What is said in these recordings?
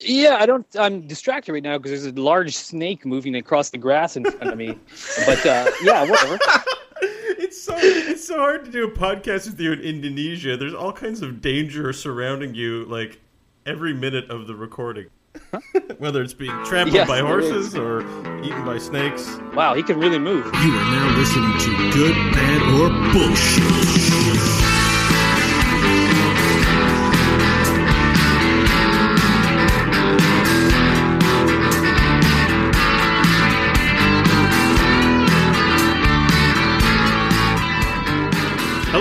Yeah, I don't. I'm distracted right now because there's a large snake moving across the grass in front of me. But uh, yeah, whatever. it's so it's so hard to do a podcast with you in Indonesia. There's all kinds of danger surrounding you, like every minute of the recording. Whether it's being trampled Yes, by horses or eaten by snakes. Wow, he can really move. You are now listening to Good, Bad, or Bullshit.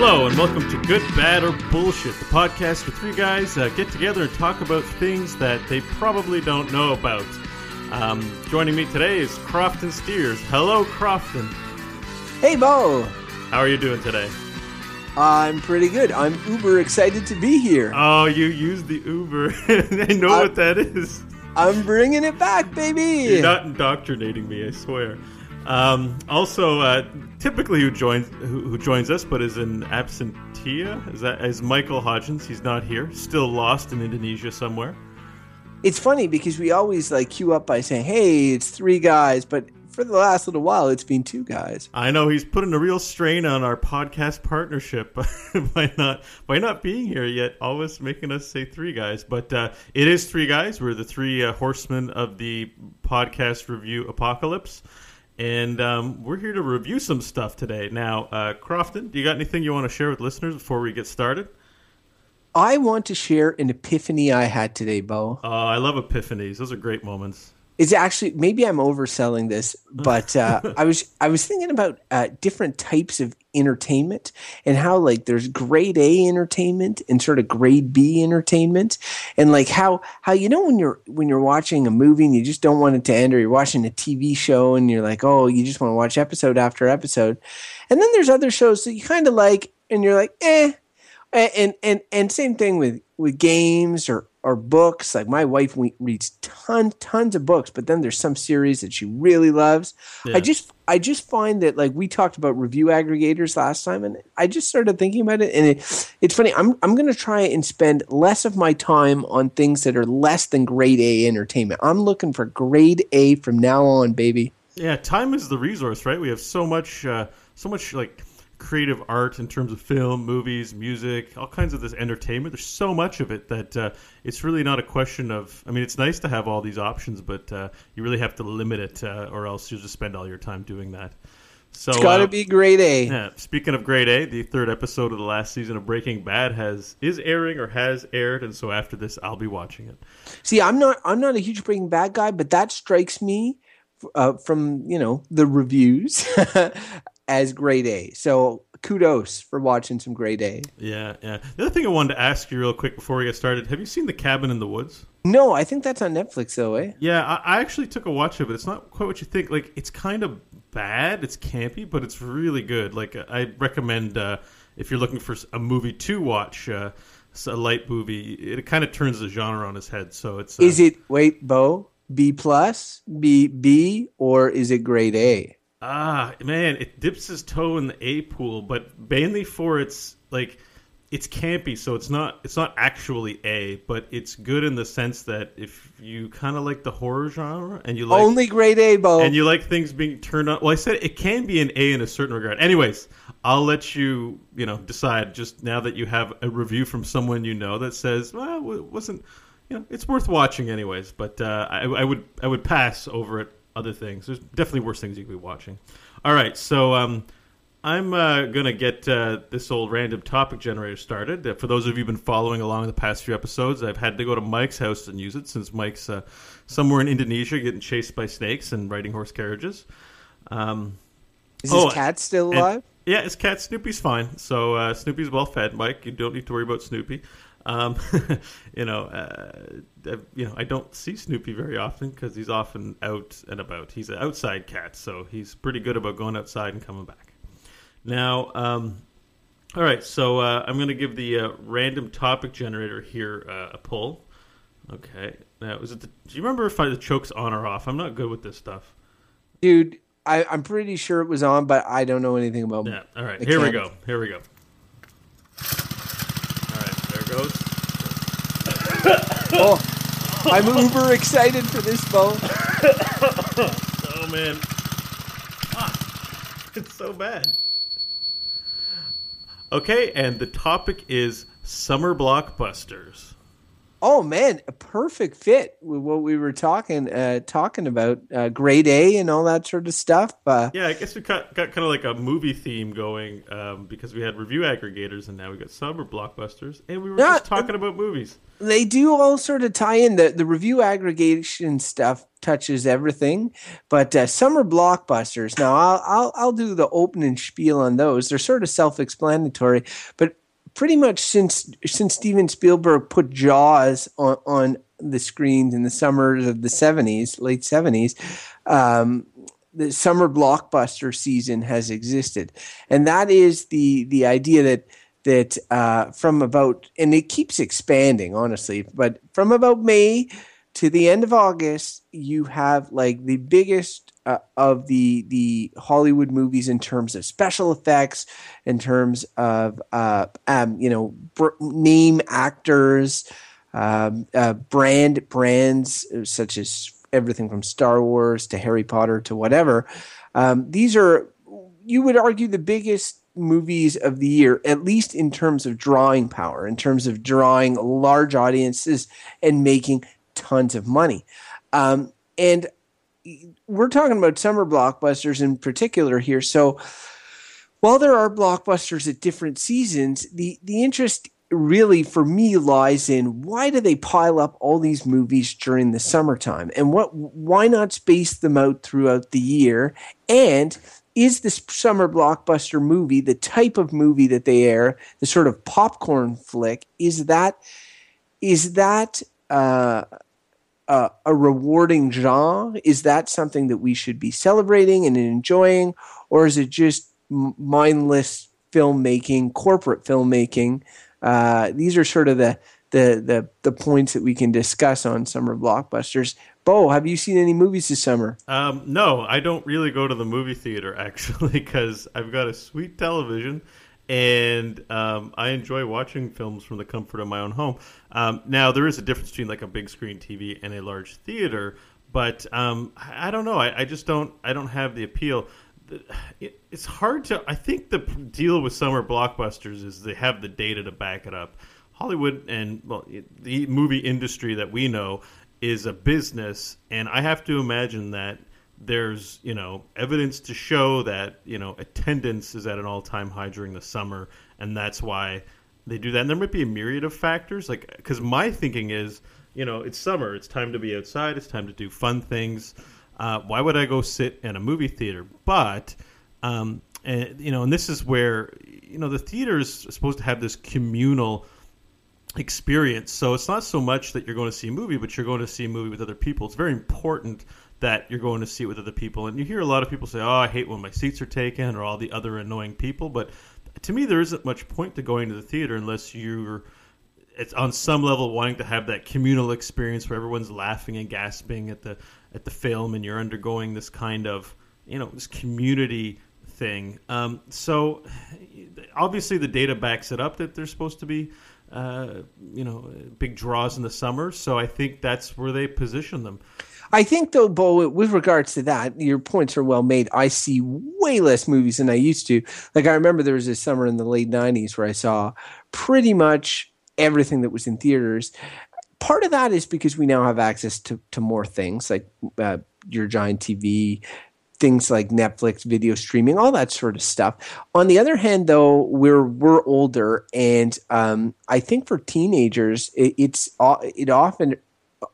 Hello and welcome to Good, Bad, or Bullshit, the podcast where three guys uh, get together and talk about things that they probably don't know about. Um, joining me today is Crofton Steers. Hello, Crofton. Hey, Beau. How are you doing today? I'm pretty good. I'm uber excited to be here. Oh, you used the Uber. I know I- what that is. I'm bringing it back, baby. You're not indoctrinating me, I swear. Um, also, uh, typically who joins who, who joins us, but is an absentia, is that is Michael Hodgins? He's not here, still lost in Indonesia somewhere. It's funny because we always like cue up by saying, "Hey, it's three guys," but for the last little while, it's been two guys. I know he's putting a real strain on our podcast partnership by not by not being here yet. Always making us say three guys, but uh, it is three guys. We're the three uh, horsemen of the podcast review apocalypse, and um, we're here to review some stuff today. Now, uh, Crofton, do you got anything you want to share with listeners before we get started? I want to share an epiphany I had today, Beau. Oh, I love epiphanies; those are great moments. It's actually maybe I'm overselling this, but uh, I was I was thinking about uh, different types of entertainment and how like there's grade A entertainment and sort of grade B entertainment, and like how how you know when you're when you're watching a movie and you just don't want it to end, or you're watching a TV show and you're like, oh, you just want to watch episode after episode, and then there's other shows that you kind of like and you're like, eh, and and and same thing with with games or or books like my wife reads ton tons of books but then there's some series that she really loves Yeah. i just i just find that like we talked about review aggregators last time and i just started thinking about it and it, it's funny i'm i'm going to try and spend less of my time on things that are less than grade a entertainment i'm looking for grade a from now on baby Yeah, time is the resource, right? We have so much, uh, so much like creative art in terms of film, movies, music, all kinds of this entertainment. There's so much of it that uh, it's really not a question of. I mean, it's nice to have all these options, but uh, you really have to limit it, uh, or else you'll just spend all your time doing that. So it's got to uh, be grade a Yeah, speaking of grade A, the third episode of the last season of Breaking Bad has is airing or has aired, and so after this, I'll be watching it. See, I'm not I'm not a huge Breaking Bad guy, but that strikes me uh, from you know the reviews as grade A. So kudos for watching some grade A. Yeah, yeah. The other thing I wanted to ask you real quick before we get started: Have you seen The Cabin in the Woods? No, I think that's on Netflix though, eh? Yeah, I, I actually took a watch of it. It's not quite what you think. Like, it's kind of bad. It's campy, but it's really good. Like, I recommend uh, if you're looking for a movie to watch, uh, a light movie. It kind of turns the genre on its head. So it's uh, Is it wait, Beau? B plus, B B, or is it grade A? Ah, man, it dips his toe in the A pool, but mainly for its like it's campy, so it's not it's not actually A, but it's good in the sense that if you kind of like the horror genre and you like Only grade A, Beau. and you like things being turned on. Well, I said it can be an A in a certain regard. Anyways, I'll let you you know decide just now that you have a review from someone you know that says, well, it wasn't you know it's worth watching anyways. But uh, I, I would I would pass over it other things. There's definitely worse things you could be watching. All right, so um, I'm uh, gonna get uh, this old random topic generator started. Uh, for those of you who've been following along the past few episodes, I've had to go to Mike's house and use it since Mike's uh, somewhere in Indonesia getting chased by snakes and riding horse carriages. Um, is his oh, cat still and- alive? yeah, his cat Snoopy's fine. So uh, Snoopy's well fed, Mike. You don't need to worry about Snoopy. Um, you know, uh, I- you know, I don't see Snoopy very often because he's often out and about. He's an outside cat, so he's pretty good about going outside and coming back. Now, um, all right, so uh, I'm going to give the uh, random topic generator here uh, a pull. Okay, now is it? The, do you remember if I, the choke's on or off? I'm not good with this stuff. Dude, I, I'm pretty sure it was on, but I don't know anything about Yeah. All right. Here we go. Here we go. All right. Goes. Oh, I'm uber excited for this, Bo. Oh man, Ah, it's so bad. Okay, and the topic is summer blockbusters. Oh man, a perfect fit with what we were talking uh, talking about, uh, grade A and all that sort of stuff. Uh, Yeah, I guess we got, got kind of like a movie theme going um, because we had review aggregators and now we got summer blockbusters, and we were Yeah, just talking about movies. they do all sort of tie in. The the review aggregation stuff touches everything, but uh, summer blockbusters. Now I'll, I'll I'll do the opening spiel on those. They're sort of self explanatory, but pretty much since since Steven Spielberg put Jaws on on the screens in the summers of the seventies, late seventies. Um, the summer blockbuster season has existed, and that is the the idea that that uh, from about and it keeps expanding honestly, but from about May to the end of August, you have like the biggest uh, of the the Hollywood movies in terms of special effects, in terms of uh, um, you know br- name actors, um, uh, brand brands uh, such as everything from Star Wars to Harry Potter to whatever. Um, these are you would argue the biggest movies of the year, at least in terms of drawing power, in terms of drawing large audiences and making tons of money. Um, and we're talking about summer blockbusters in particular here. So while there are blockbusters at different seasons, the, the interest really for me lies in why do they pile up all these movies during the summertime and what why not space them out throughout the year and is this summer blockbuster movie the type of movie that they air the sort of popcorn flick is that is that uh, uh, a rewarding genre is that something that we should be celebrating and enjoying or is it just mindless filmmaking corporate filmmaking uh, these are sort of the, the the the points that we can discuss on summer blockbusters. Beau, have you seen any movies this summer? Um, no, I don't really go to the movie theater actually because I've got a sweet television and um, I enjoy watching films from the comfort of my own home. Um, now, there is a difference between like a big screen TV and a large theater, but um, I don't know. I, I just don't. I don't have the appeal. It, it's hard to. I think the deal with summer blockbusters is they have the data to back it up. Hollywood and well, the movie industry that we know is a business, and I have to imagine that there's you know evidence to show that you know attendance is at an all-time high during the summer and that's why they do that. And there might be a myriad of factors like because my thinking is you know it's summer it's time to be outside it's time to do fun things. Uh, why would i go sit in a movie theater? But um, and, you know and this is where you know the theater is supposed to have this communal experience. So it's not so much that you're going to see a movie, but you're going to see a movie with other people. It's very important that you're going to see it with other people. And you hear a lot of people say, "Oh, I hate when my seats are taken," or all the other annoying people. But to me, there isn't much point to going to the theater unless you're it's on some level wanting to have that communal experience where everyone's laughing and gasping at the at the film, and you're undergoing this kind of you know this community thing. Um, so obviously, the data backs it up that they're supposed to be uh, you know big draws in the summer. So I think that's where they position them. I think though, Beau, with regards to that, your points are well made. I see way less movies than I used to. Like I remember there was a summer in the late '90s where I saw pretty much everything that was in theaters. Part of that is because we now have access to to more things like uh, your giant TV, things like Netflix, video streaming, all that sort of stuff. On the other hand, though, we're we're older, and um, I think for teenagers, it, it's it often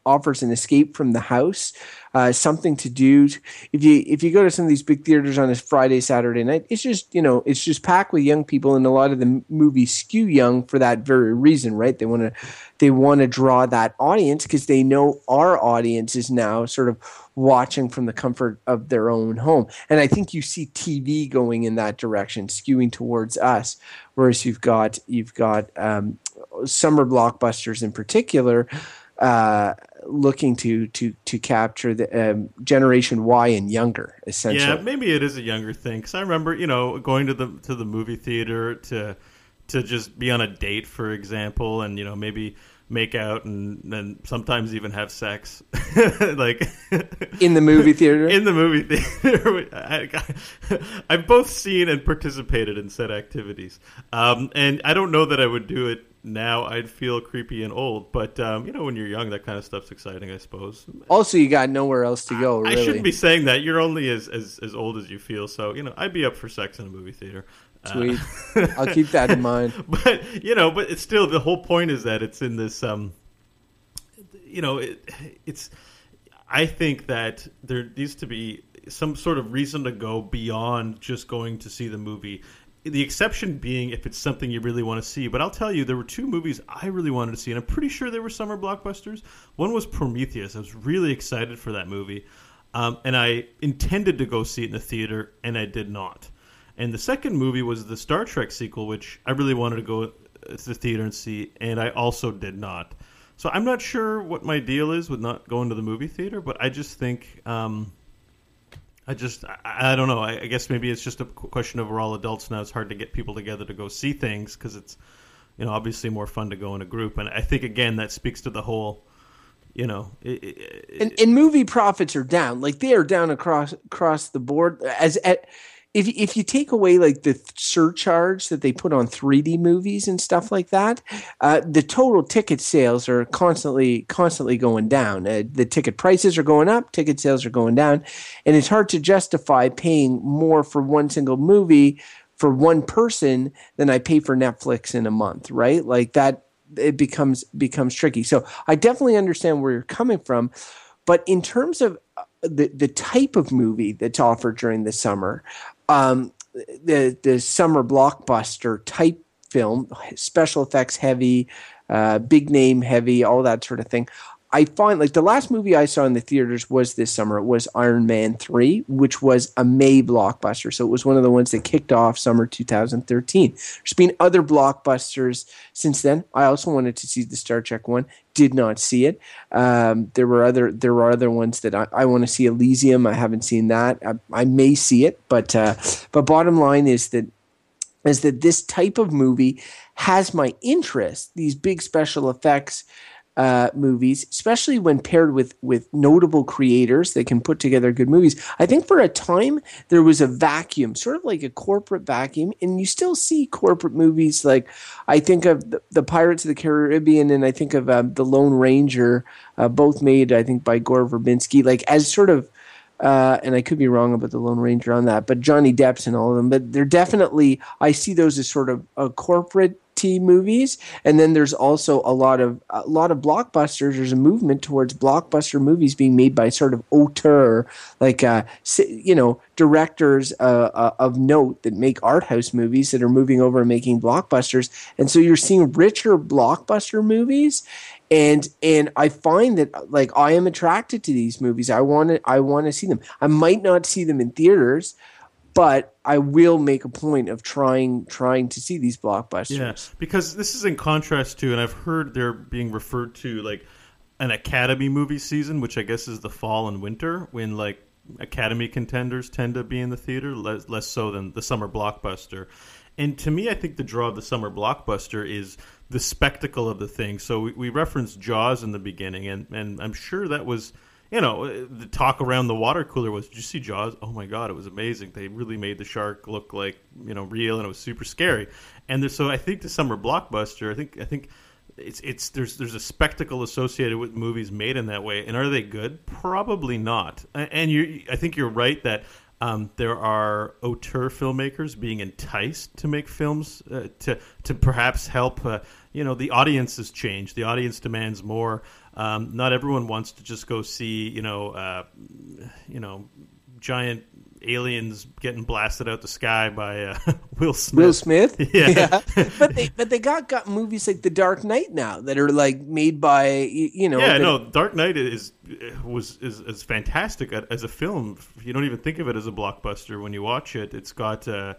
offers an escape from the house, uh, something to do. If you if you go to some of these big theaters on a Friday, Saturday night, it's just you know it's just packed with young people, and a lot of the movies skew young for that very reason, right? They want to they want to draw that audience because they know our audience is now sort of watching from the comfort of their own home, and I think you see TV going in that direction, skewing towards us, whereas you've got you've got um, summer blockbusters in particular uh, looking to to to capture the um, generation Y and younger, essentially. Yeah, maybe it is a younger thing because I remember, you know, going to the to the movie theater to to just be on a date, for example, and you know maybe make out and then sometimes even have sex, like in the movie theater. in the movie theater. I, have both seen and participated in said activities, um, and I don't know that I would do it now. I'd feel creepy and old, but um, you know, when you're young, that kind of stuff's exciting, I suppose. also, you got nowhere else to go. I Really. shouldn't be saying that. You're only as, as as old as you feel, so you know, I'd be up for sex in a movie theater. Uh, Sweet. I'll keep that in mind. but you know, but it's still the whole point is that it's in this. Um, you know, it, it's. I think that there needs to be some sort of reason to go beyond just going to see the movie. The exception being if it's something you really want to see. But I'll tell you, there were two movies I really wanted to see, and I'm pretty sure they were summer blockbusters. One was Prometheus. I was really excited for that movie, um, and I intended to go see it in the theater, and I did not. And the second movie was the Star Trek sequel, which I really wanted to go to the theater and see, and I also did not. So I'm not sure what my deal is with not going to the movie theater, but I just think um, I just I, I don't know. I, I guess maybe it's just a question of we're all adults now. It's hard to get people together to go see things because it's you know obviously more fun to go in a group, and I think again that speaks to the whole you know it, it, and, and movie profits are down like they are down across across the board as at if if you take away like the surcharge that they put on 3D movies and stuff like that, uh, the total ticket sales are constantly constantly going down. Uh, the ticket prices are going up, ticket sales are going down, and it's hard to justify paying more for one single movie for one person than I pay for Netflix in a month, right? Like that it becomes becomes tricky. So I definitely understand where you're coming from, but in terms of uh, the the type of movie that's offered during the summer, um, the the summer blockbuster type film, special effects heavy, uh, big name heavy, all that sort of thing. I find like the last movie I saw in the theaters was this summer. It was Iron Man 3, which was a May blockbuster. So it was one of the ones that kicked off summer 2013. There's been other blockbusters since then. I also wanted to see the Star Trek one, did not see it. Um, there were other there were other ones that I, I want to see Elysium. I haven't seen that. I, I may see it, but uh, but bottom line is that is that this type of movie has my interest. These big special effects uh, movies, especially when paired with with notable creators that can put together good movies. I think for a time there was a vacuum, sort of like a corporate vacuum, and you still see corporate movies like I think of the, the Pirates of the Caribbean and I think of um, the Lone Ranger, uh, both made I think by Gore Verbinski, like as sort of. Uh, and I could be wrong about the Lone Ranger on that, but Johnny Depp's and all of them. But they're definitely I see those as sort of a corporate T movies, and then there's also a lot of a lot of blockbusters. There's a movement towards blockbuster movies being made by sort of auteur, like uh, you know, directors uh, uh, of note that make art house movies that are moving over and making blockbusters. And so you're seeing richer blockbuster movies, and and I find that like I am attracted to these movies. I want to I want to see them. I might not see them in theaters, but I will make a point of trying trying to see these blockbusters. Yeah, because this is in contrast to, and I've heard they're being referred to like an Academy movie season, which I guess is the fall and winter when like Academy contenders tend to be in the theater, less, less so than the summer blockbuster. And to me, I think the draw of the summer blockbuster is the spectacle of the thing. So we, we referenced Jaws in the beginning, and, and I'm sure that was you know, the talk around the water cooler was, "Did you see Jaws? Oh my god, it was amazing! They really made the shark look like you know real, and it was super scary." And there's, so I think the summer blockbuster, I think I think it's it's there's there's a spectacle associated with movies made in that way, and are they good? Probably not. And you, I think you're right that. Um, there are auteur filmmakers being enticed to make films uh, to to perhaps help. Uh, you know, the audience has changed. The audience demands more. Um, not everyone wants to just go see, you know, uh, you know, giant aliens getting blasted out the sky by uh, Will Smith. Will Smith, Yeah. but they but they got got movies like The Dark Knight now that are like made by you know. Yeah, that- no, Dark Knight is was is, is fantastic as a film. You don't even think of it as a blockbuster when you watch it. It's got uh,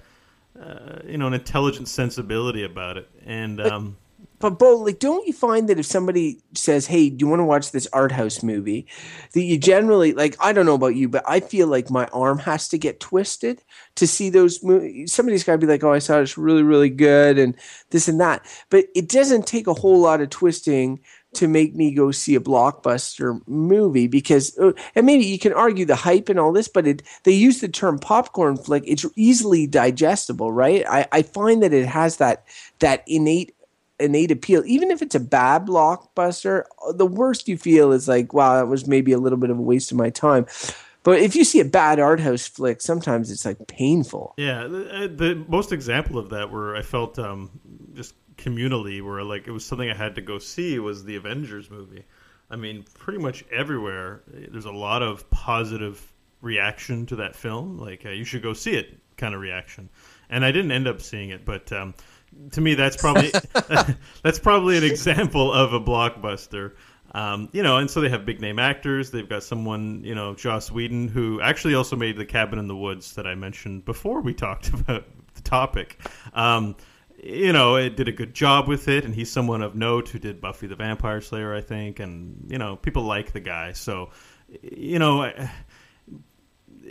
uh, you know an intelligent sensibility about it, and um, But Beau, like, don't you find that if somebody says, "Hey, do you want to watch this art house movie?" that you generally like? I don't know about you, but I feel like my arm has to get twisted to see those movies. Somebody's got to be like, "Oh, I saw it; it's really, really good," and this and that. But it doesn't take a whole lot of twisting to make me go see a blockbuster movie because uh, and maybe you can argue the hype and all this but it they use the term popcorn flick it's easily digestible right i, I find that it has that that innate innate appeal even if it's a bad blockbuster the worst you feel is like wow that was maybe a little bit of a waste of my time but if you see a bad art house flick, sometimes it's like painful. Yeah, the, uh, the most example of that where I felt um, just communally, where like it was something I had to go see, was the Avengers movie. I mean, pretty much everywhere, there's a lot of positive reaction to that film. Like, uh, you should go see it kind of reaction. And I didn't end up seeing it, but um, to me, that's probably that's probably an example of a blockbuster. Um, you know, and so they have big name actors. They've got someone, you know, Joss Whedon, who actually also made the Cabin in the Woods that I mentioned before we talked about the topic. Um, you know, it did a good job with it, and he's someone of note who did Buffy the Vampire Slayer, I think, and you know, people like the guy. So, you know,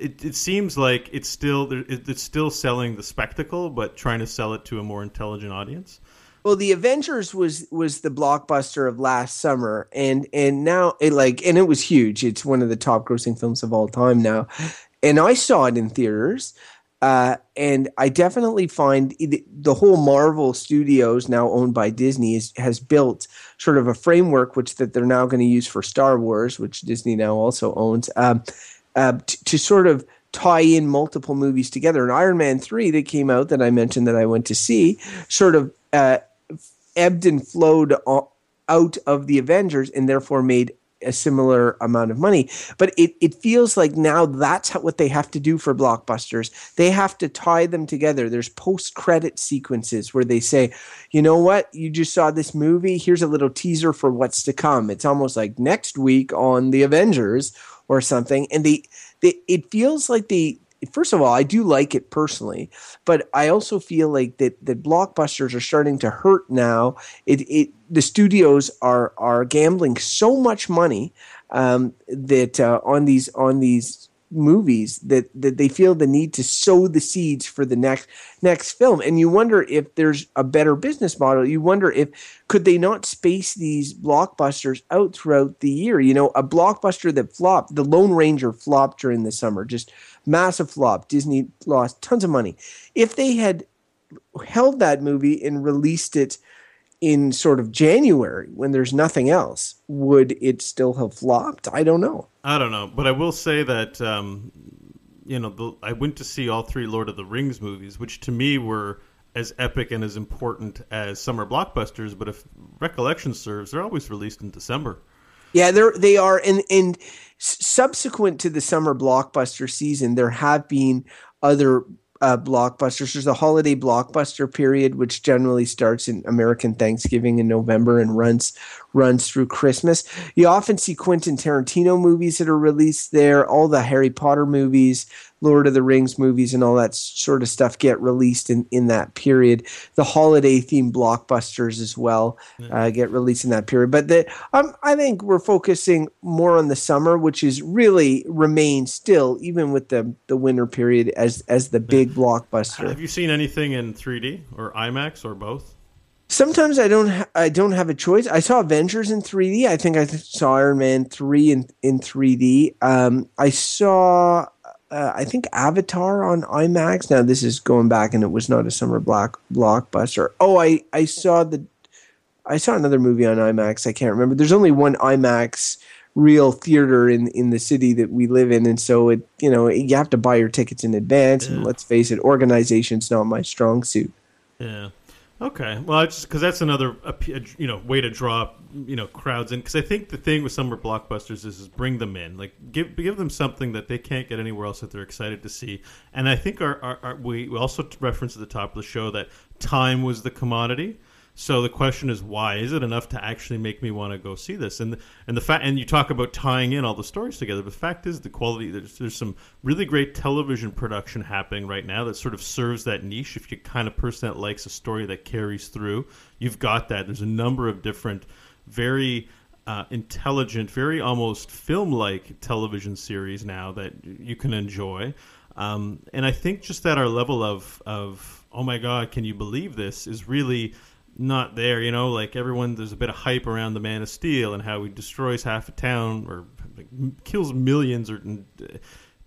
it it seems like it's still it's still selling the spectacle, but trying to sell it to a more intelligent audience. Well, the Avengers was was the blockbuster of last summer, and and now it like and it was huge. It's one of the top grossing films of all time now, and I saw it in theaters. Uh, and I definitely find the, whole Marvel Studios, now owned by Disney, is, has built sort of a framework which that they're now going to use for Star Wars, which Disney now also owns, um, uh, t- to sort of tie in multiple movies together. And Iron Man three that came out that I mentioned that I went to see, sort of uh, ebbed and flowed out of the Avengers and therefore made a similar amount of money. But it, it feels like now that's how, what they have to do for blockbusters. They have to tie them together. There's post credit sequences where they say, you know what, you just saw this movie. Here's a little teaser for what's to come. It's almost like next week on the Avengers or something. And they, they it feels like they first of all, I do like it personally, but I also feel like that that blockbusters are starting to hurt now. It it the studios are are gambling so much money um, that uh, on these on these movies that that they feel the need to sow the seeds for the next next film and you wonder if there's a better business model you wonder if could they not space these blockbusters out throughout the year you know a blockbuster that flopped the lone ranger flopped during the summer just massive flop. Disney lost tons of money. If they had held that movie and released it in sort of January when there's nothing else, would it still have flopped? I don't know. I don't know, but I will say that um, you know the, I went to see all three Lord of the Rings movies, which to me were as epic and as important as summer blockbusters. But if recollection serves, they're always released in December. Yeah, they're they are, and and subsequent to the summer blockbuster season, there have been other uh, blockbusters. There's a holiday blockbuster period, which generally starts in American Thanksgiving in November and runs runs through Christmas. You often see Quentin Tarantino movies that are released there. All the Harry Potter movies, Lord of the Rings movies and all that sort of stuff get released in, in that period. The holiday themed blockbusters as well uh, get released in that period. But the, um, I think we're focusing more on the summer, which is really remains still, even with the, the winter period, as as the big blockbuster. Have you seen anything in 3D or IMAX or both? Sometimes I don't. Ha- I don't have a choice. I saw Avengers in 3D. I think I saw Iron Man three in in 3D. Um, I saw uh, I think Avatar on IMAX. Now this is going back, and it was not a summer block blockbuster. Oh, I I saw the I saw another movie on IMAX. I can't remember. There's only one IMAX real theater in in the city that we live in, and so it you know you have to buy your tickets in advance. Yeah. And let's face it, organization's not my strong suit. Yeah. Okay, well, just because that's another uh, you know way to draw you know crowds in. Because I think the thing with summer blockbusters is, is bring them in, like give give them something that they can't get anywhere else that they're excited to see. And I think our, our, our we also referenced at the top of the show that time was the commodity. So the question is, why is it enough to actually make me want to go see this? And and the fact, and you talk about tying in all the stories together. The fact is, the quality there's, there's some really great television production happening right now that sort of serves that niche. If you're kind of person that likes a story that carries through, you've got that. There's a number of different, very uh, intelligent, very almost film-like television series now that you can enjoy. Um, and I think just that our level of of oh my god, can you believe this is really not there. You know, like everyone, there's a bit of hype around the Man of Steel and how he destroys half a town or kills millions or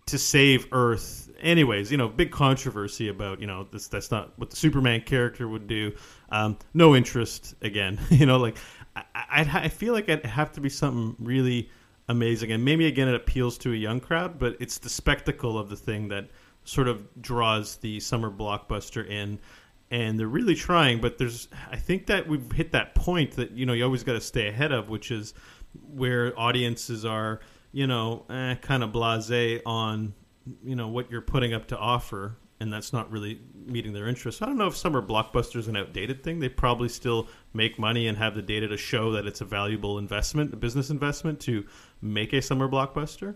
to save Earth. Anyways, you know, big controversy about you know this. That's not what the Superman character would do. Um, no interest again. you know, like I, I, I feel like it have to be something really amazing, and maybe again it appeals to a young crowd, but it's the spectacle of the thing that sort of draws the summer blockbuster in and they're really trying but there's i think that we've hit that point that you know you always got to stay ahead of which is where audiences are you know eh, kind of blasé on you know what you're putting up to offer and that's not really meeting their interests. I don't know if summer blockbuster is an outdated thing. They probably still make money and have the data to show that it's a valuable investment, a business investment to make a summer blockbuster.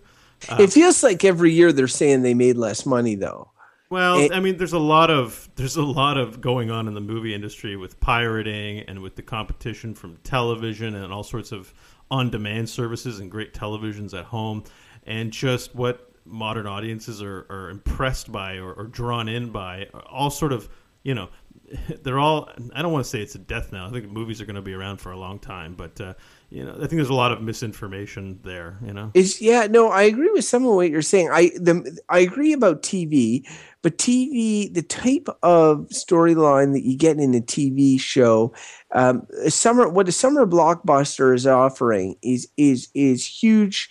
Um, it feels like every year they're saying they made less money though. Well, it, I mean, there's a lot of there's a lot of going on in the movie industry with pirating and with the competition from television and all sorts of on-demand services and great televisions at home, and just what modern audiences are, are impressed by or, or drawn in by. All sort of, you know, they're all. I don't want to say it's a death now. I think movies are going to be around for a long time, but uh, you know, I think there's a lot of misinformation there. You know, it's yeah. No, I agree with some of what you're saying. I the I agree about TV, but TV, the type of storyline that you get in a TV show, um, summer what a summer blockbuster is offering is is is huge.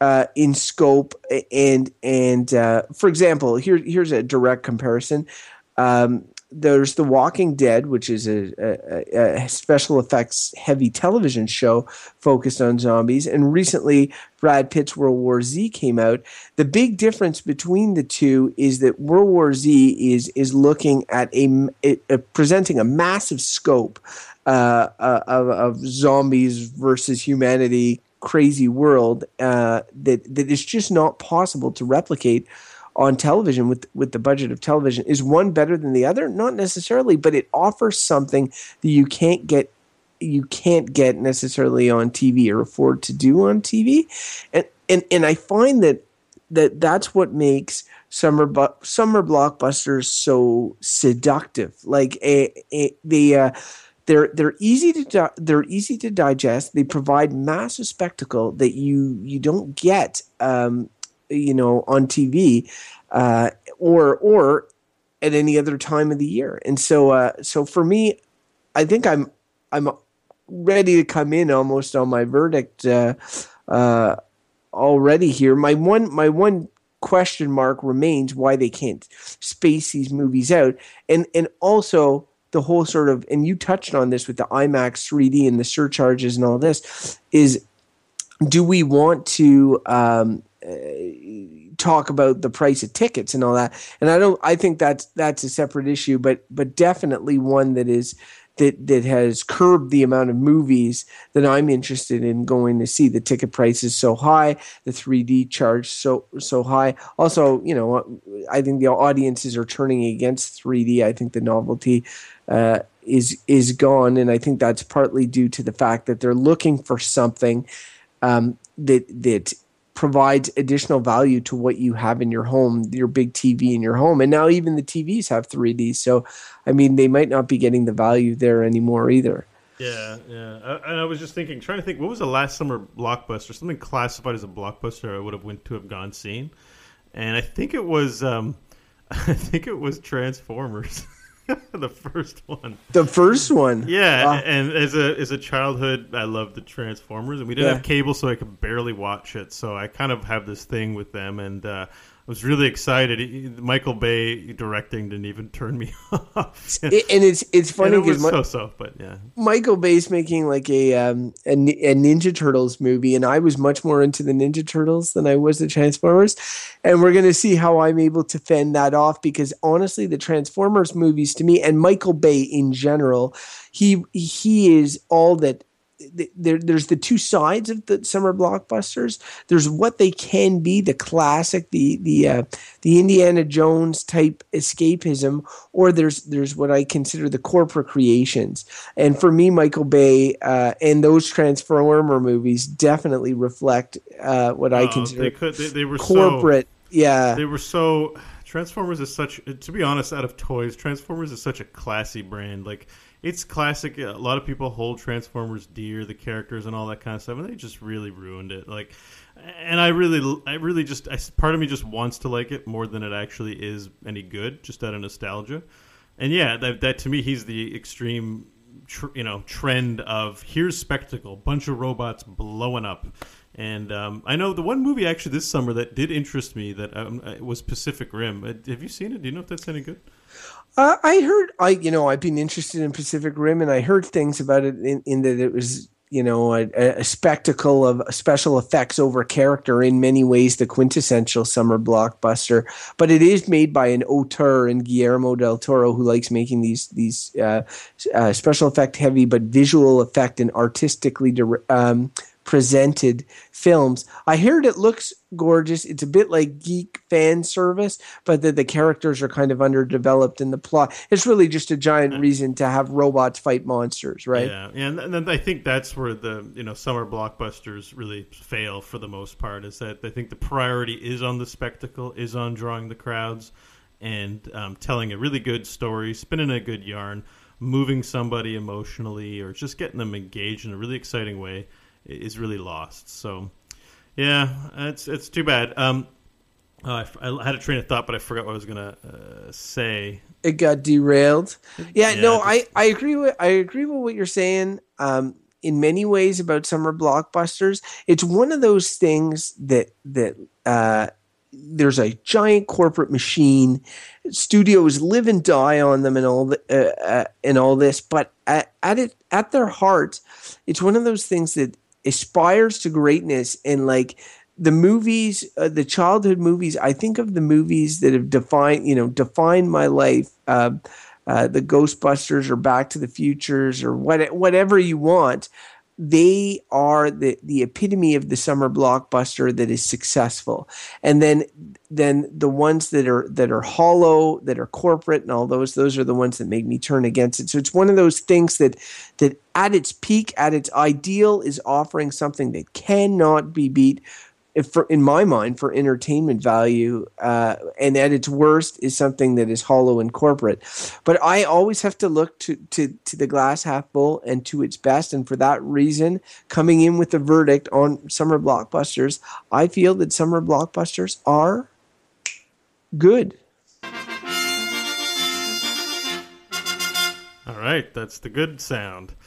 Uh, in scope and and uh, for example, here here's a direct comparison. Um, there's The Walking Dead, which is a, a, a, special effects heavy television show focused on zombies. And recently, Brad Pitt's World War Z came out. The big difference between the two is that World War Z is is looking at a, a presenting a massive scope uh, uh, of, of, zombies versus humanity, crazy world uh, that that is just not possible to replicate on television with with the budget of television is one better than the other? Not necessarily but it offers something that you can't get you can't get necessarily on TV or afford to do on TV and and and I find that that that's what makes summer bu- summer blockbusters so seductive. Like a, a the uh, they're they're easy to di- they're easy to digest. They provide massive spectacle that you you don't get um, you know, on TV, uh, or or at any other time of the year. And so, uh, so for me, I think I'm I'm ready to come in almost on my verdict uh, uh, already here. My one my one question mark remains why they can't space these movies out, and and also the whole sort of and you touched on this with the IMAX 3D and the surcharges and all this is do we want to um, talk about the price of tickets and all that. And I don't. I think that's that's a separate issue, but but definitely one that is that that has curbed the amount of movies that I'm interested in going to see. The ticket price is so high, the 3D charge so so high. Also, you know, I think the audiences are turning against 3D. I think the novelty uh, is is gone, and I think that's partly due to the fact that they're looking for something um, that that provides additional value to what you have in your home, your big TV in your home. And now even the TVs have 3D. So, I mean, they might not be getting the value there anymore either. Yeah, yeah. I, and I was just thinking, trying to think, what was the last summer blockbuster? Something classified as a blockbuster I would have went to have gone seen, and I think it was, um, I think it was Transformers. the first one. The first one. Yeah, uh, and as a as a childhood, I loved the Transformers, and we didn't yeah. have cable, so I could barely watch it. So I kind of have this thing with them, and uh, I was really excited. Michael Bay directing didn't even turn me off. and, and it's it's funny because it so so, but yeah, Michael Bay's making like a, um, a a Ninja Turtles movie, and I was much more into the Ninja Turtles than I was the Transformers. And we're gonna see how I'm able to fend that off because honestly, the Transformers movies to me, and Michael Bay in general, he he is all that there, there's the two sides of the summer blockbusters. There's what they can be, the classic, the the uh, the Indiana Jones type escapism, or there's there's what I consider the corporate creations. And for me, Michael Bay uh, and those Transformer movies definitely reflect uh, what I oh, consider they could, they, they were corporate. So, yeah, they were so. Transformers is such, to be honest, out of toys, Transformers is such a classy brand. Like it's classic. A lot of people hold Transformers dear, the characters and all that kind of stuff, and they just really ruined it. Like, and I really, I really just, I, part of me just wants to like it more than it actually is any good, just out of nostalgia. And yeah, that, that to me, he's the extreme, tr- you know, trend of here's spectacle, bunch of robots blowing up. And um, I know the one movie actually this summer that did interest me that um, was Pacific Rim. Uh, have you seen it? Do you know if that's any good? Uh, I heard, I you know, I've been interested in Pacific Rim, and I heard things about it in, in that it was, you know, a, a, spectacle of special effects over character. In many ways, the quintessential summer blockbuster. But it is made by an auteur and Guillermo del Toro, who likes making these these uh, uh, special effect heavy but visual effect and artistically um, presented films. I heard it looks gorgeous. It's a bit like geek fan service, but that the characters are kind of underdeveloped in the plot. It's really just a giant reason to have robots fight monsters, right? Yeah, and, and I think that's where the you know summer blockbusters really fail for the most part. Is that I think the priority is on the spectacle, is on drawing the crowds, and um, telling a really good story, spinning a good yarn, moving somebody emotionally, or just getting them engaged in a really exciting way is really lost. So, yeah, it's it's too bad. Um, uh, I, I, had a train of thought, but I forgot what I was gonna uh, say. It got derailed. Yeah, yeah no, I, I agree with I agree with what you're saying. Um, in many ways about summer blockbusters, it's one of those things that that uh, there's a giant corporate machine. Studios live and die on them, and all the, uh, uh, and all this. But at, at it at their heart, it's one of those things that aspires to greatness. And like the movies uh, the childhood movies i think of the movies that have defined you know defined my life uh, uh, the ghostbusters or back to the futures or what, whatever you want. They are the, the epitome of the summer blockbuster that is successful. And then then the ones that are that are hollow that are corporate and all those those are the ones that make me turn against it so it's one of those things that that at its peak at its ideal is offering something that cannot be beat for, in my mind, for entertainment value, uh, and at its worst is something that is hollow and corporate. But I always have to look to, to, to the glass half full and to its best. And for that reason, coming in with a verdict on summer blockbusters, I feel that summer blockbusters are good. All right, that's the good sound.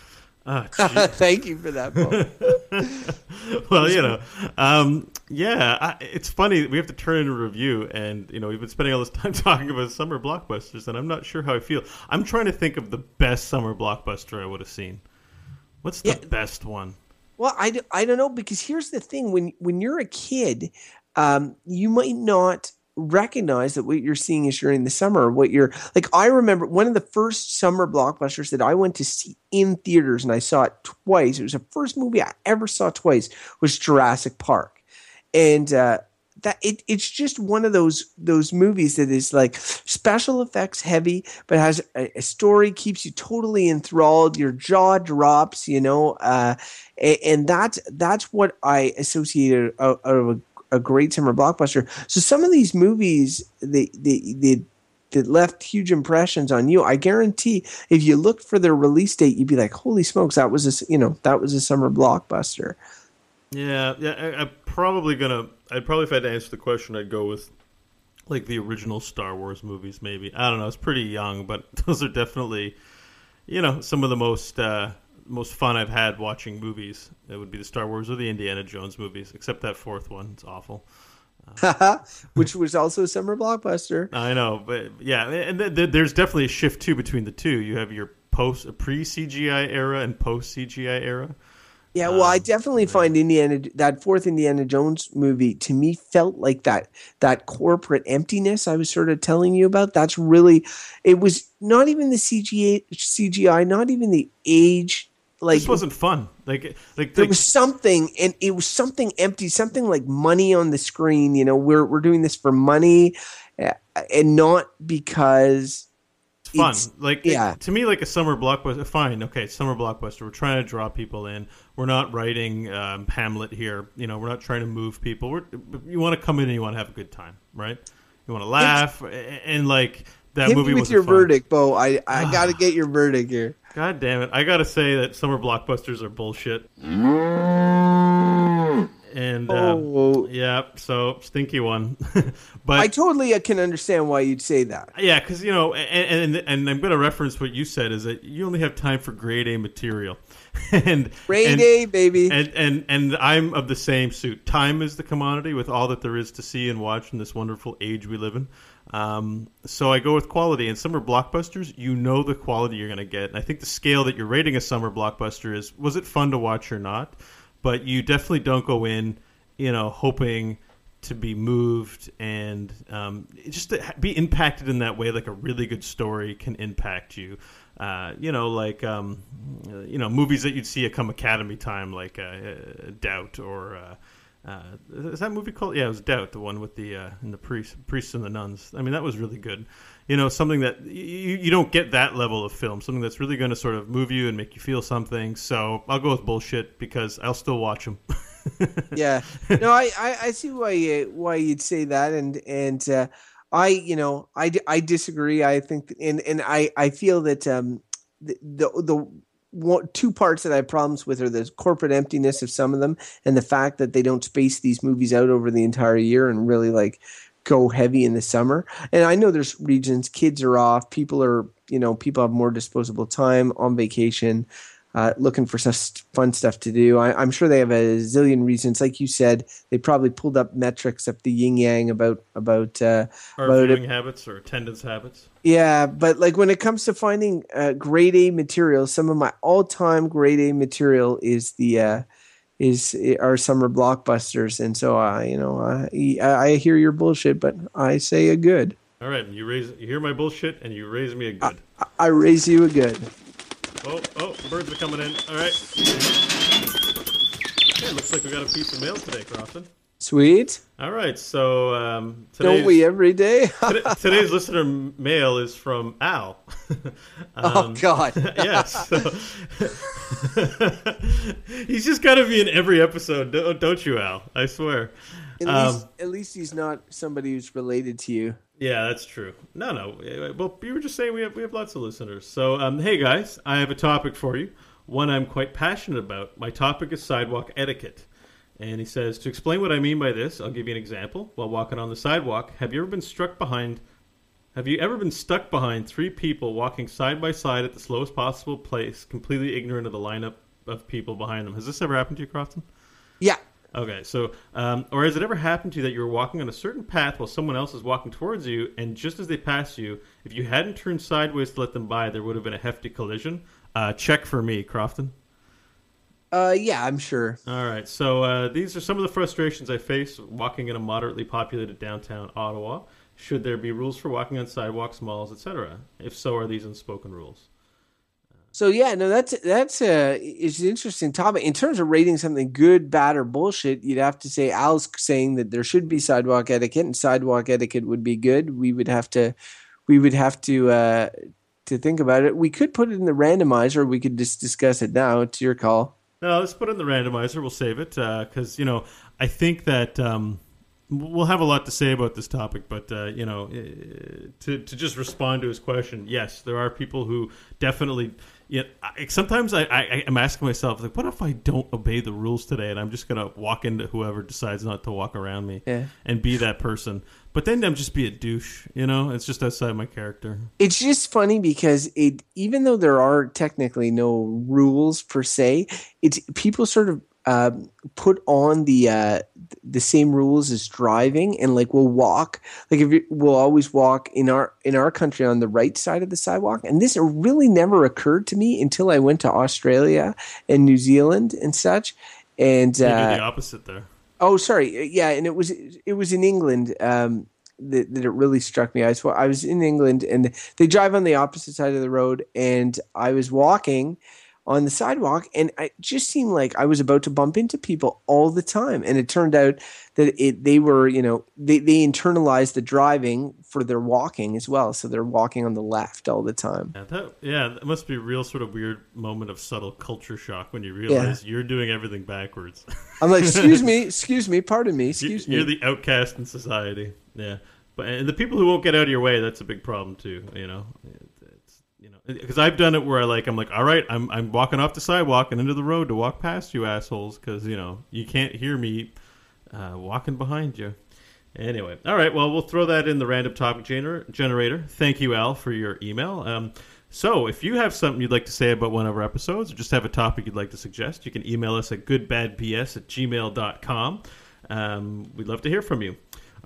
Oh, Thank you for that. well, you know, um, yeah, I, it's funny. We have to turn in a review, and you know, we've been spending all this time talking about summer blockbusters, and I'm not sure how I feel. I'm trying to think of the best summer blockbuster I would have seen. What's the yeah. best one? Well, I, I don't know because here's the thing: when when you're a kid, um, you might not recognize that what you're seeing is during the summer. What you're like, I remember one of the first summer blockbusters that I went to see in theaters, and I saw it twice. It was the first movie I ever saw twice. Was Jurassic Park, and uh, that it, it's just one of those those movies that is like special effects heavy, but has a, a story keeps you totally enthralled. Your jaw drops, you know, uh, and, and that's that's what I associated out, out of a a great summer blockbuster. So some of these movies, they they that left huge impressions on you. I guarantee if you looked for their release date, you'd be like, "Holy smokes, that was a you know that was a summer blockbuster." Yeah, yeah. I, am probably gonna. I'd probably if I had to answer the question, I'd go with like the original Star Wars movies. Maybe I don't know. It's pretty young, but those are definitely you know some of the most. Uh, most fun I've had watching movies. It would be the Star Wars or the Indiana Jones movies, except that fourth one. It's awful. Uh, Which was also a summer blockbuster. I know, but yeah, and th- th- there's definitely a shift too between the two. You have your post pre CGI era and post CGI era. Yeah, well, um, I definitely yeah. find Indiana that fourth Indiana Jones movie to me felt like that that corporate emptiness I was sort of telling you about. That's really it was not even the CGI CGI, not even the age like this wasn't fun. Like like there was something, and it was something empty, something like money on the screen. You know, we're we're doing this for money, uh, and not because it's fun. Like yeah, it, to me, like a summer blockbuster. Fine, okay, summer blockbuster. We're trying to draw people in. We're not writing um, Hamlet here. You know, we're not trying to move people. We're, you want to come in and you want to have a good time, right? You want to laugh, and, and like that Hit movie with was your fun. verdict, Beau. I I got to get your verdict here. God damn it! I gotta say that summer blockbusters are bullshit. And uh, Oh. yeah, so stinky one. but I totally uh, can understand why you'd say that. yeah, because you know, and, and and I'm going to reference what you said is that you only have time for grade A material, and Grade and, A, baby. and and and I'm of the same suit. Time is the commodity with all that there is to see and watch in this wonderful age we live in. Um, so I go with quality. And summer blockbusters, you know the quality you're going to get. And I think the scale that you're rating a summer blockbuster is: was it fun to watch or not? But you definitely don't go in, you know, hoping to be moved and um, just be impacted in that way, like a really good story can impact you. Uh, you know, like um, you know, movies that you'd see come Academy time, like uh, uh, Doubt or uh, uh, is that movie called? Yeah, it was Doubt, the one with the uh, and the priest, priests and the nuns. I mean, that was really good. You know, something that you, you don't get that level of film, something that's really going to sort of move you and make you feel something. So I'll go with bullshit because I'll still watch them. yeah no I, I i see why you why you'd say that and and uh i you know i i disagree i think and and i i feel that um the the, the two parts that I have problems with are the corporate emptiness of some of them, and the fact that they don't space these movies out over the entire year and really like go heavy in the summer. And I know there's regions, kids are off, people are, you know, people have more disposable time on vacation, uh, looking for some fun stuff to do. I, I'm sure they have a zillion reasons. Like you said, they probably pulled up metrics up the yin yang about about uh, Our about it. viewing habits or attendance habits. Yeah, but like when it comes to finding uh, grade A material, some of my all-time grade A material is the uh, is our summer blockbusters, and so I, you know, I I hear your bullshit, but I say a good. All right, you raise you hear my bullshit and you raise me a good. I raise you a good. Oh, oh, birds are coming in. All right. Okay, looks like we got a piece of mail today, Crofton. Sweet. All right, so um, today's, Don't we every day? today- today's listener mail is from Al. oh Um, God. yes. He's just got to be in every episode, don't you, Al? I swear. At Um, least, at least he's not somebody who's related to you. Yeah, that's true. No, no. Well, you were just saying we have we have lots of listeners. So, um, hey guys, I have a topic for you. One I'm quite passionate about. My topic is sidewalk etiquette. And he says, to explain what I mean by this, I'll give you an example. While walking on the sidewalk, have you ever been struck behind? Have you ever been stuck behind three people walking side by side at the slowest possible pace, completely ignorant of the lineup of people behind them? Has this ever happened to you, Crofton? Yeah. Okay, so, um, or has it ever happened to you that you were walking on a certain path while someone else is walking towards you, and just as they pass you, if you hadn't turned sideways to let them by, there would have been a hefty collision? Uh, check for me, Crofton. Uh, yeah, I'm sure. All right, so uh, these are some of the frustrations I face walking in a moderately populated downtown Ottawa. Should there be rules for walking on sidewalks, malls, etc.? If so, are these unspoken rules? So yeah, no, that's that's a it's an interesting topic. In terms of rating something good, bad, or bullshit, you'd have to say Al's saying that there should be sidewalk etiquette, and sidewalk etiquette would be good. We would have to, we would have to uh, to think about it. We could put it in the randomizer. We could just discuss it now. It's your call. No, let's put it in the randomizer. We'll save it because you know I think that um, we'll have a lot to say about this topic. But uh, you know, uh, to to just respond to his question, yes, there are people who definitely. Yeah, I, sometimes I, I am asking myself like, what if I don't obey the rules today, and I'm just gonna walk into whoever decides not to walk around me Yeah. and be that person. But then I'm just be a douche, you know. It's just outside my character. It's just funny because it even though there are technically no rules per se, it's people sort of um, put on the uh, the same rules as driving and like we'll walk like if you, we'll always walk in our in our country on the right side of the sidewalk and this really never occurred to me until I went to Australia and New Zealand and such and uh, the opposite there. Oh, sorry. Yeah, and it was it was in England um, that, that it really struck me. I was I was in England, and they drive on the opposite side of the road, and I was walking on the sidewalk, and it just seemed like I was about to bump into people all the time. And it turned out that it they were you know they they internalized the driving for their walking as well, so they're walking on the left all the time. Yeah, that, yeah, that must be a real sort of weird moment of subtle culture shock when you realize you're doing everything backwards. I'm like, excuse me, excuse me, pardon me, excuse me. You're the outcast in society. Yeah, but and the people who won't get out of your way, that's a big problem too. You know, It- it's you know, because I've done it where I like I'm like, all right, I'm I'm walking off the sidewalk and into the road to walk past you assholes because you know you can't hear me uh, walking behind you. Anyway, all right. Well, we'll throw that in the random topic gener- generator. Thank you, Al, for your email. Um, so, if you have something you'd like to say about one of our episodes or just have a topic you'd like to suggest, you can email us at goodbadps at gmail.com. Um, we'd love to hear from you.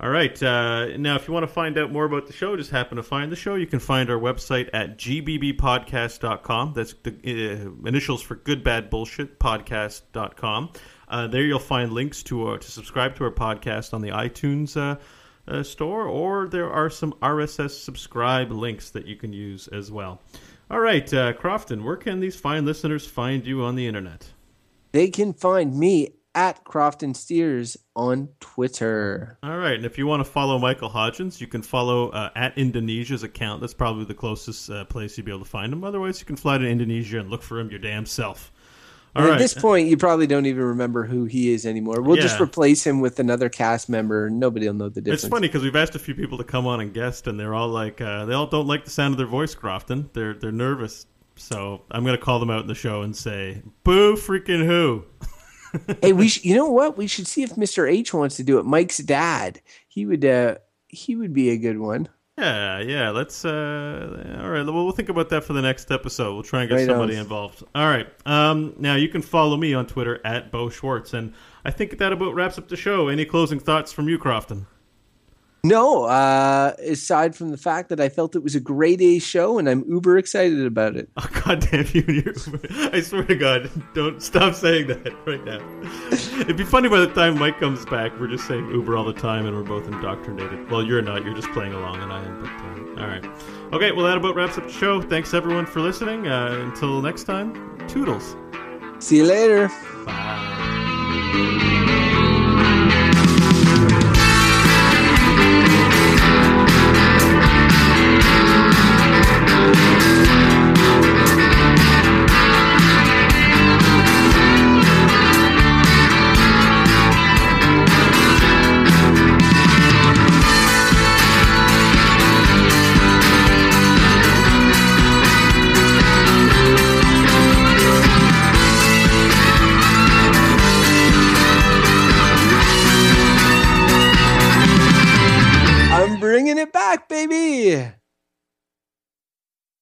All right. Uh, now, if you want to find out more about the show, just happen to find the show, you can find our website at gbbpodcast.com. That's the uh, initials for Good Bad Bullshit podcast.com. Uh, there you'll find links to uh, to subscribe to our podcast on the iTunes uh, uh, store, or there are some RSS subscribe links that you can use as well. All right, uh, Crofton, where can these fine listeners find you on the internet? They can find me at Crofton Steers on Twitter. All right, and if you want to follow Michael Hodgins, you can follow uh, at Indonesia's account. That's probably the closest uh, place you'd be able to find him. Otherwise, you can fly to Indonesia and look for him your damn self. All right. At this point, you probably don't even remember who he is anymore. We'll just replace him with another cast member. Nobody will know the difference. It's funny because we've asked a few people to come on and guest, and they're all like, uh, they all don't like the sound of their voice, Crofton. They're they're nervous. So I'm going to call them out in the show and say, "Boo, freaking who!" hey, we sh- you know what? We should see if Mr. H wants to do it. Mike's dad. He would. uh He would be a good one. Yeah, yeah. Let's. Uh, all right. Well, we'll think about that for the next episode. We'll try and get Right somebody on. involved. All right. Um, now you can follow me on Twitter at Beau Schwartz, and I think that about wraps up the show. Any closing thoughts from you, Crofton? No, uh, aside from the fact that I felt it was a great A show and I'm uber excited about it. Oh, God damn you! I swear to God, don't stop saying that right now. It'd be funny by the time Mike comes back. We're just saying Uber all the time, and we're both indoctrinated. Well, you're not. You're just playing along, and I am. But uh, all right. Okay. Well, that about wraps up the show. Thanks everyone for listening. Uh, until next time, toodles. See you later. Bye. Back, baby.